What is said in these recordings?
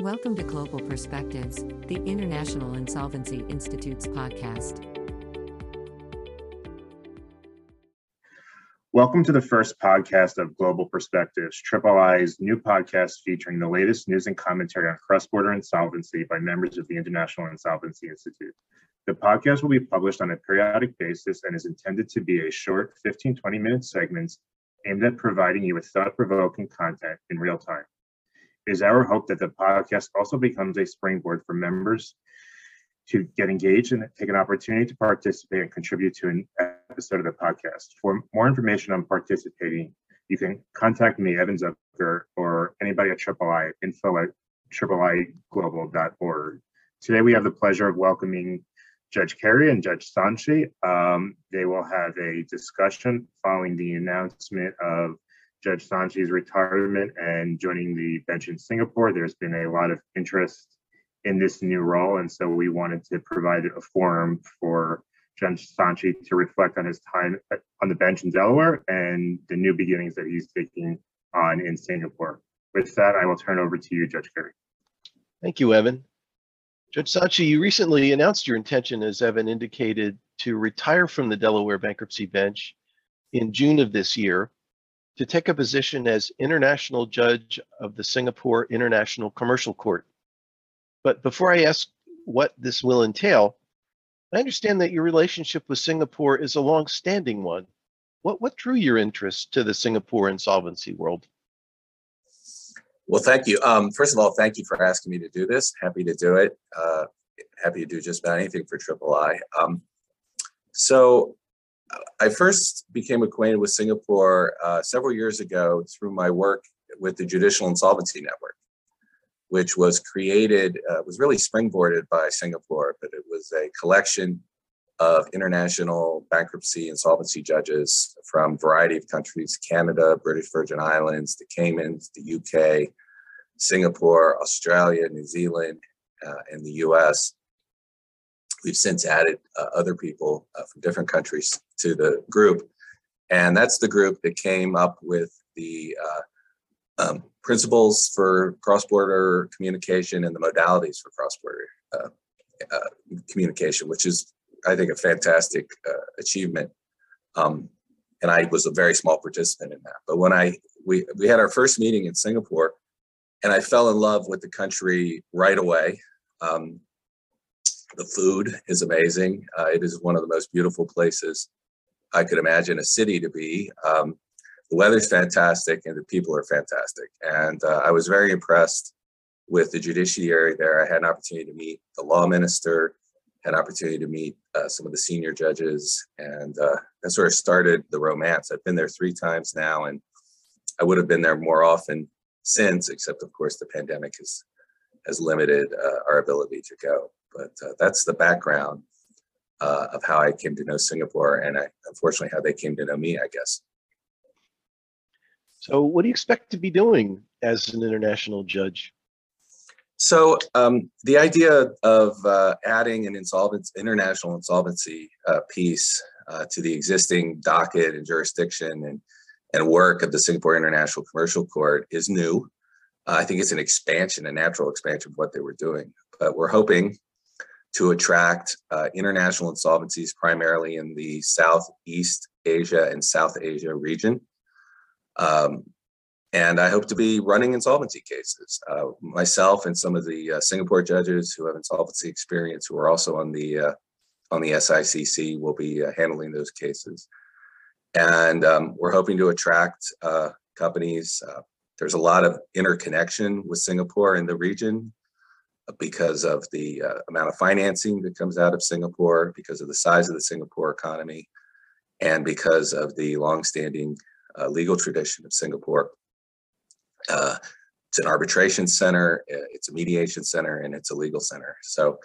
Welcome to Global Perspectives, the International Insolvency Institute's podcast. Welcome to the first podcast of Global Perspectives, Triple I's new podcast featuring the latest news and commentary on cross border insolvency by members of the International Insolvency Institute. The podcast will be published on a periodic basis and is intended to be a short 15 20 minute segments aimed at providing you with thought provoking content in real time. Is our hope that the podcast also becomes a springboard for members to get engaged and take an opportunity to participate and contribute to an episode of the podcast. For more information on participating, you can contact me, Evan Zucker, or anybody at Triple I, info at triple-i-global.org. Today, we have the pleasure of welcoming Judge Carey and Judge Sontchi. Um, they will have a discussion following the announcement of Judge Sontchi's retirement and joining the bench in Singapore. There's been a lot of interest in this new role, and so we wanted to provide a forum for Judge Sontchi to reflect on his time on the bench in Delaware and the new beginnings that he's taking on in Singapore. With that, I will turn over to you, Judge Carey. Thank you, Evan. Judge Sontchi, you recently announced your intention, as Evan indicated, to retire from the Delaware bankruptcy bench in June of this year to take a position as international judge of the Singapore International Commercial Court. But before I ask what this will entail, I understand that your relationship with Singapore is a long-standing one. What what drew your interest to the Singapore insolvency world? Well, thank you. Um, first of all, thank you for asking me to do this. Happy to do it. Uh, happy to do just about anything for Triple I. Um, so I first became acquainted with Singapore uh, several years ago through my work with the Judicial Insolvency Network, which was created, uh, was really springboarded by Singapore, but it was a collection of international bankruptcy insolvency judges from a variety of countries Canada, British Virgin Islands, the Caymans, the UK, Singapore, Australia, New Zealand, uh, and the US. We've since added uh, other people uh, from different countries to the group. And that's the group that came up with the uh, um, principles for cross border communication and the modalities for cross border uh, uh, communication, which is, I think, a fantastic uh, achievement. Um, and I was a very small participant in that. But when I we we had our first meeting in Singapore, and I fell in love with the country right away. Um, the food is amazing. Uh, it is one of the most beautiful places I could imagine a city to be. Um, the weather's fantastic and the people are fantastic. And uh, I was very impressed with the judiciary there. I had an opportunity to meet the law minister, had an opportunity to meet uh, some of the senior judges, and uh, that sort of started the romance. I've been there three times now, and I would have been there more often since, except of course the pandemic has has limited uh, our ability to go. But uh, that's the background uh, of how I came to know Singapore, and I, unfortunately how they came to know me, I guess. So, what do you expect to be doing as an international judge? So, um, the idea of uh, adding an insolvency, international insolvency uh, piece uh, to the existing docket and jurisdiction and, and work of the Singapore International Commercial Court is new. Uh, I think it's an expansion, a natural expansion of what they were doing. But we're hoping to attract uh, international insolvencies primarily in the Southeast Asia and South Asia region. Um, and I hope to be running insolvency cases. Uh, myself and some of the uh, Singapore judges who have insolvency experience, who are also on the uh, on the SICC, will be uh, handling those cases. And um, we're hoping to attract uh, companies. there's a lot of interconnection with Singapore in the region because of the uh, amount of financing that comes out of Singapore, because of the size of the Singapore economy, and because of the longstanding uh, legal tradition of Singapore. Uh, it's an arbitration center, uh, it's a mediation center, and it's a legal center. So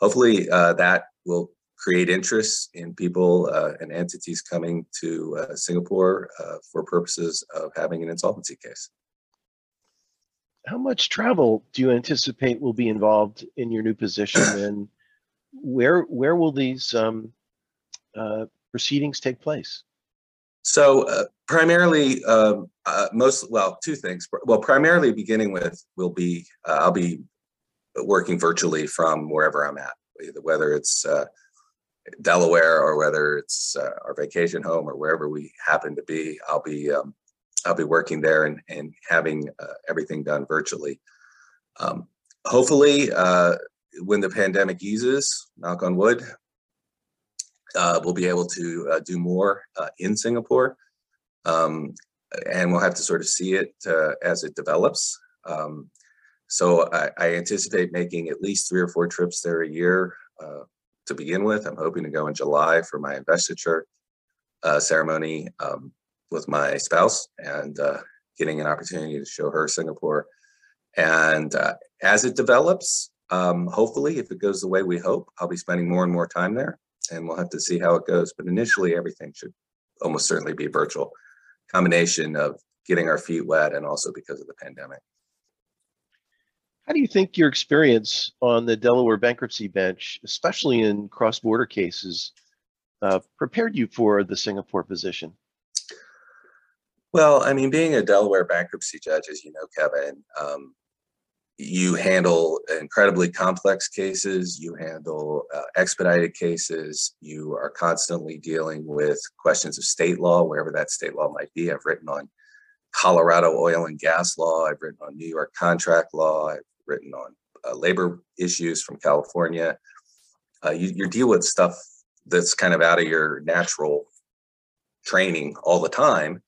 hopefully uh, that will create interest in people uh, and entities coming to Singapore for purposes of having an insolvency case how much travel do you anticipate will be involved in your new position, and where where will these um, uh, proceedings take place? So uh, primarily, um, uh, most well, two things. Well, primarily beginning with will be uh, I'll be working virtually from wherever I'm at, whether it's uh, Delaware or whether it's uh, our vacation home or wherever we happen to be. I'll be um, I'll be working there and and having uh, everything done virtually. Um, hopefully, uh, when the pandemic eases, knock on wood, uh, we'll be able to uh, do more uh, in Singapore. Um, and we'll have to sort of see it uh, as it develops. Um, so I, I anticipate making at least three or four trips there a year to begin with. I'm hoping to go in July for my investiture ceremony um, with my spouse and uh, getting an opportunity to show her Singapore. And uh, as it develops, um, hopefully, if it goes the way we hope, I'll be spending more and more time there and we'll have to see how it goes. But initially, everything should almost certainly be virtual. Combination of getting our feet wet and also because of the pandemic. How do you think your experience on the Delaware bankruptcy bench, especially in cross-border cases, uh, prepared you for the Singapore position? Well, I mean, being a Delaware bankruptcy judge, as you know, Kevin, um, you handle incredibly complex cases, you handle uh, expedited cases, you are constantly dealing with questions of state law, wherever that state law might be. I've written on Colorado oil and gas law, I've written on New York contract law, I've written on uh, labor issues from California. Uh, you, you deal with stuff that's kind of out of your natural training all the time.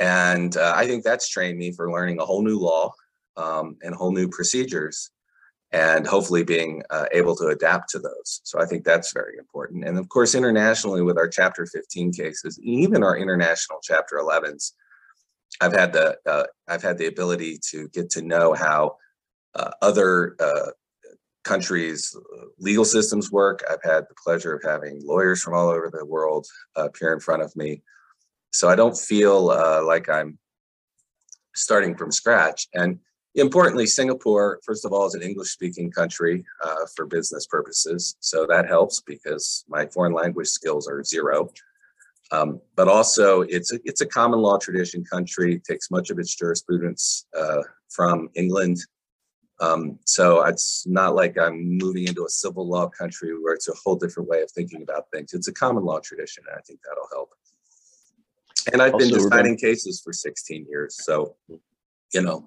And uh, I think that's trained me for learning a whole new law um, and whole new procedures and hopefully being uh, able to adapt to those. So I think that's very important. And of course, internationally with our chapter 15 cases, even our international chapter 11s, I've had the uh, I've had the ability to get to know how uh, other uh, countries' legal systems work. I've had the pleasure of having lawyers from all over the world appear in front of me, so I don't feel uh, like I'm starting from scratch. And Importantly, Singapore, first of all, is an English speaking country uh, for business purposes. So that helps because my foreign language skills are zero. Um, but also, it's a, it's a common law tradition country, takes much of its jurisprudence uh, from England. Um, so it's not like I'm moving into a civil law country where it's a whole different way of thinking about things. It's a common law tradition, and I think that'll help. And I've been Also, deciding cases for 16 years. So, you know,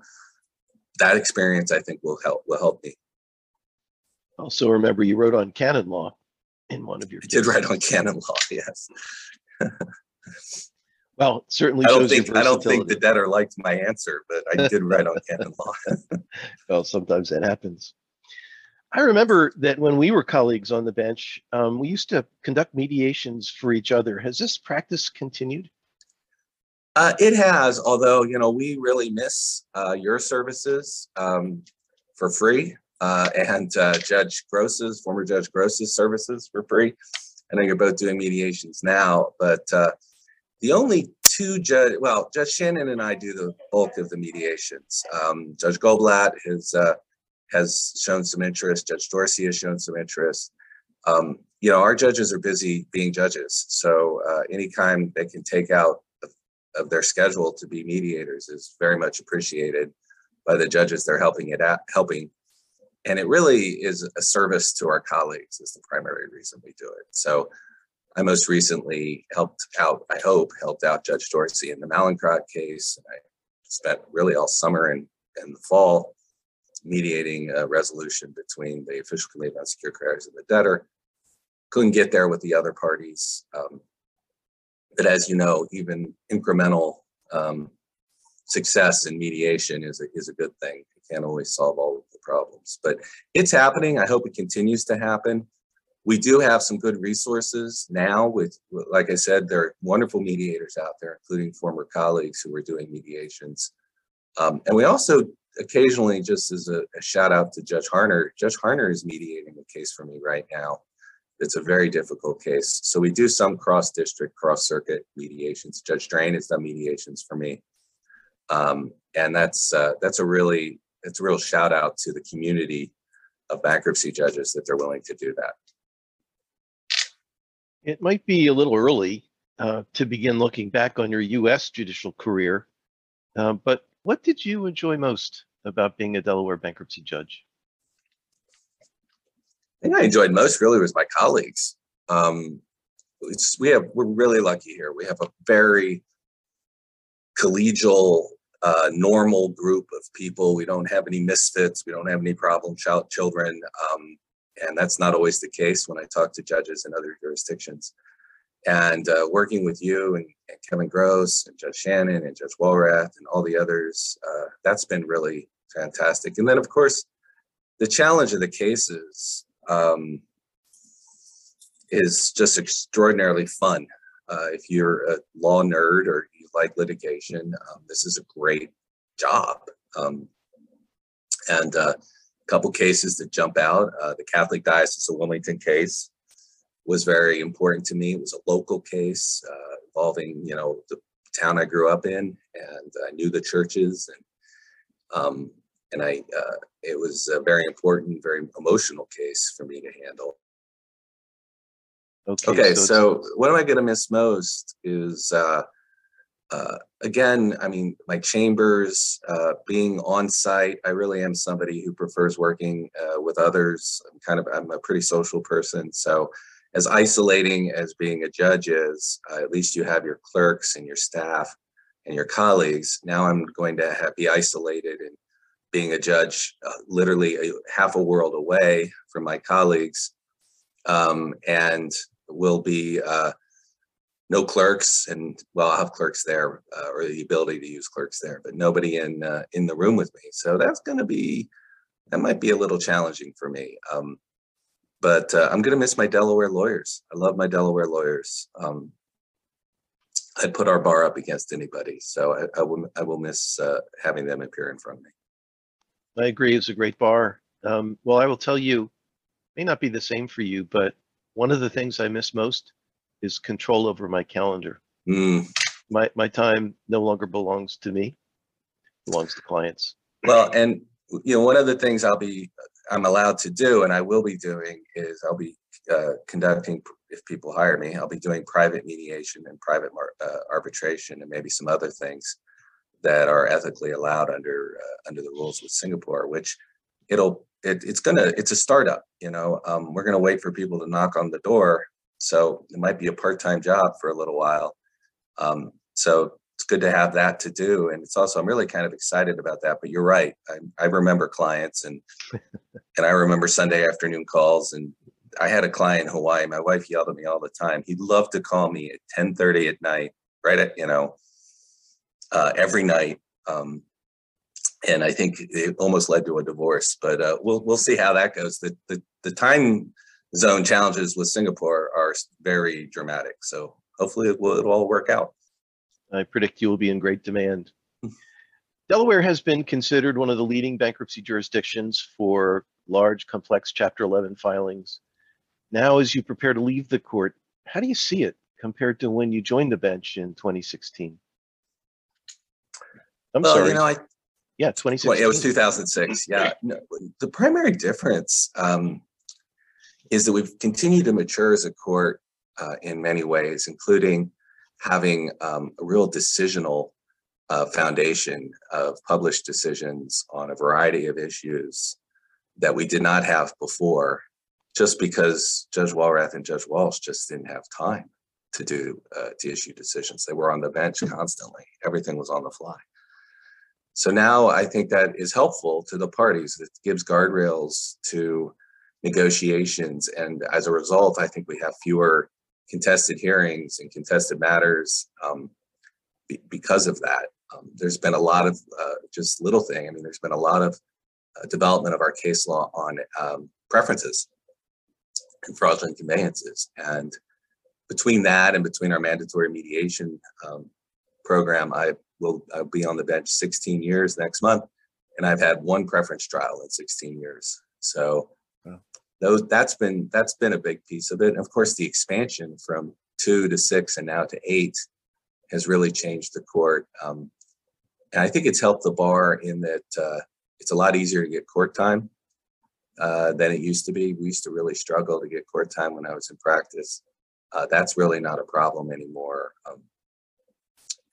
that experience I think will help will help me. Also, remember you wrote on canon law in one of your. I did write on canon law, yes. Well, certainly I don't think I don't think the debtor liked my answer, but I did write on canon law. Well, sometimes that happens. I remember that when we were colleagues on the bench, um, we used to conduct mediations for each other. Has this practice continued? Uh, it has, although you know we really miss uh, your services um, for free, uh, and uh, Judge Gross's former Judge Gross's services for free. I know you're both doing mediations now, but uh, the only two judge, well, Judge Shannon and I do the bulk of the mediations. Um, Judge Goldblatt has uh, has shown some interest. Judge Dorsey has shown some interest. Um, you know, our judges are busy being judges, so uh, anytime they can take out of their schedule to be mediators is very much appreciated by the judges they're helping it out helping. And it really is a service to our colleagues is the primary reason we do it. So i most recently helped out i hope helped out judge dorsey in the Mallinckrodt case. I spent really all summer and, and the fall mediating a resolution between the official committee on secure creditors and the debtor. Couldn't get there with the other parties um, but as you know, even incremental um, success in mediation is a, is a good thing. It can't always solve all of the problems, but it's happening. I hope it continues to happen. We do have some good resources now with, like I said, there are wonderful mediators out there, including former colleagues who are doing mediations. Um, and we also occasionally, just as a, a shout out to Judge Harner, Judge Harner is mediating a case for me right now. It's a very difficult case. So we do some cross district, cross circuit mediations. Judge Drain has done mediations for me. Um, and that's uh, that's a really it's a real shout out to the community of bankruptcy judges that they're willing to do that. It might be a little early uh, to begin looking back on your U.S. judicial career, uh, but what did you enjoy most about being a Delaware bankruptcy judge? Thing I enjoyed most really was my colleagues. Um, we have we're really lucky here. We have a very collegial, uh, normal group of people. We don't have any misfits. We don't have any problem child children, um, and that's not always the case when I talk to judges in other jurisdictions. And uh, working with you and, and, Kevin Gross and Judge Shannon and Judge Walrath and all the others, uh, that's been really fantastic. And then, of course, the challenge of the cases um, is just extraordinarily fun. Uh, if you're a law nerd or you like litigation, um, this is a great job. Um, and uh, a couple cases that jump out. Uh, the Catholic Diocese of Wilmington case was very important to me. It was a local case uh, involving, you know, the town I grew up in, and I knew the churches, and um, and I uh, it was a very important, very emotional case for me to handle. Okay, Okay, so so what am I gonna miss most is, uh, uh, again, I mean, my chambers, uh, being on site. I really am somebody who prefers working, uh, with others. I'm kind of, I'm a pretty social person, so as isolating as being a judge is, uh, at least you have your clerks and your staff and your colleagues. Now I'm going to have, be isolated and being a judge, uh, literally a half a world away from my colleagues. Um, and will be uh, no clerks, and well, I'll have clerks there uh, or the ability to use clerks there, but nobody in uh, in the room with me. So that's going to be that might be a little challenging for me. Um, but uh, I'm going to miss my Delaware lawyers. I love my Delaware lawyers. Um, I'd put our bar up against anybody, so I, I will I will miss uh, having them appear in front of me. I agree. It's a great bar. Um, well, I will tell you, may not be the same for you, but one of the things I miss most is control over my calendar. Mm. My my time no longer belongs to me; belongs to clients. Well, and you know, one of the things I'll be I'm allowed to do, and I will be doing, is I'll be uh, conducting, if people hire me, I'll be doing private mediation and private mar- uh, arbitration, and maybe some other things that are ethically allowed under uh, under the rules with Singapore. Which it'll it, it's gonna it's a startup. You know, um, we're gonna wait for people to knock on the door. So it might be a part time job for a little while. Um, so it's good to have that to do. And it's also, I'm really kind of excited about that, but you're right. I, I remember clients and, and I remember Sunday afternoon calls and I had a client in Hawaii. My wife yelled at me all the time. He'd love to call me at 1030 at night, right at, you know, uh, every night. Um, and I think it almost led to a divorce, but uh, we'll, we'll see how that goes. The, the, the time zone challenges with Singapore are very dramatic. So hopefully it will, it'll all work out. I predict you will be in great demand. Delaware has been considered one of the leading bankruptcy jurisdictions for large, complex Chapter 11 filings. Now, as you prepare to leave the court, how do you see it compared to when you joined the bench in 2016? I'm well, sorry. you know, I yeah, 2016. well, it was 2006. Yeah, no, the primary difference um, is that we've continued to mature as a court uh, in many ways, including having um, a real decisional uh, foundation of published decisions on a variety of issues that we did not have before, just because Judge Walrath and Judge Walsh just didn't have time to do uh, to issue decisions. They were on the bench constantly. Everything was on the fly. So now I think that is helpful to the parties. It gives guardrails to negotiations, and as a result, I think we have fewer contested hearings and contested matters um, be, because of that. Um, there's been a lot of uh, just little thing. I mean, there's been a lot of uh, development of our case law on um, preferences and fraudulent conveyances. And between that and between our mandatory mediation um, program, I will I'll be on the bench 16 years next month, and I've had one preference trial in 16 years. So those that's been that's been a big piece of it. And of course, the expansion from two to six and now to eight has really changed the court. Um, and I think it's helped the bar in that uh, it's a lot easier to get court time uh, than it used to be. We used to really struggle to get court time when I was in practice. Uh, that's really not a problem anymore. Um,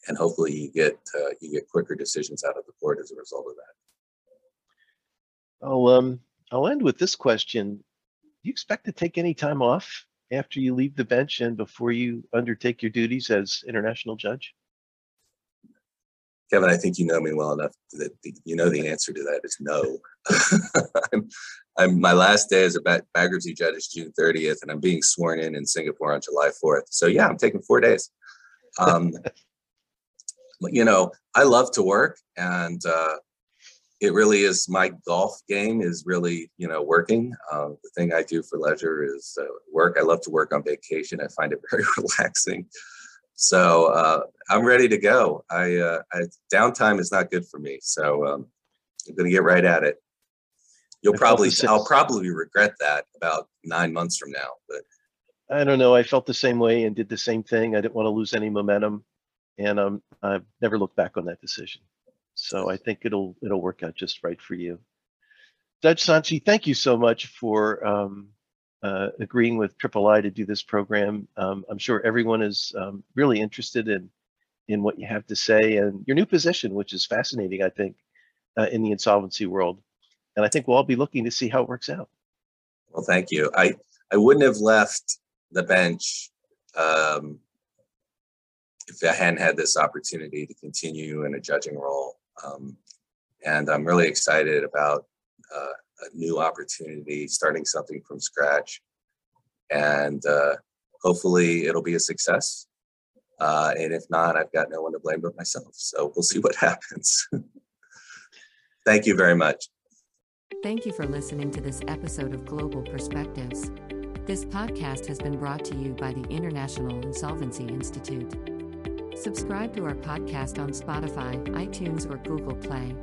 and hopefully you get uh, you get quicker decisions out of the court as a result of that. I'll um I'll end with this question. Do you expect to take any time off after you leave the bench and before you undertake your duties as international judge? Kevin, I think you know me well enough that the- you know the answer to that is no. I'm, I'm, my last day as a ba- bankruptcy judge is June 30th, and I'm being sworn in in Singapore on July 4th. So yeah, I'm taking four days. Um, you know, I love to work, and uh, it really is my golf game is really you know working. Uh, the thing I do for leisure is uh, work. I love to work on vacation. I find it very relaxing. So uh, I'm ready to go. I, uh, I downtime is not good for me, so um, I'm going to get right at it. You'll I probably, I'll probably regret that about nine months from now. But I don't know. I felt the same way and did the same thing. I didn't want to lose any momentum, and um, I've never looked back on that decision. So I think it'll it'll work out just right for you. Judge Sontchi, thank you so much for um, uh, agreeing with Triple I to do this program. Um, I'm sure everyone is um, really interested in in what you have to say and your new position, which is fascinating. I think uh, in the insolvency world, and I think we'll all be looking to see how it works out. well, thank you. I, I wouldn't have left the bench um, if I hadn't had this opportunity to continue in a judging role. Um, and I'm really excited about uh, a new opportunity, starting something from scratch. And uh, hopefully it'll be a success. Uh, and if not, I've got no one to blame but myself. So we'll see what happens. Thank you very much. Thank you for listening to this episode of Global Perspectives. This podcast has been brought to you by the International Insolvency Institute. Subscribe to our podcast on Spotify, iTunes, or Google Play.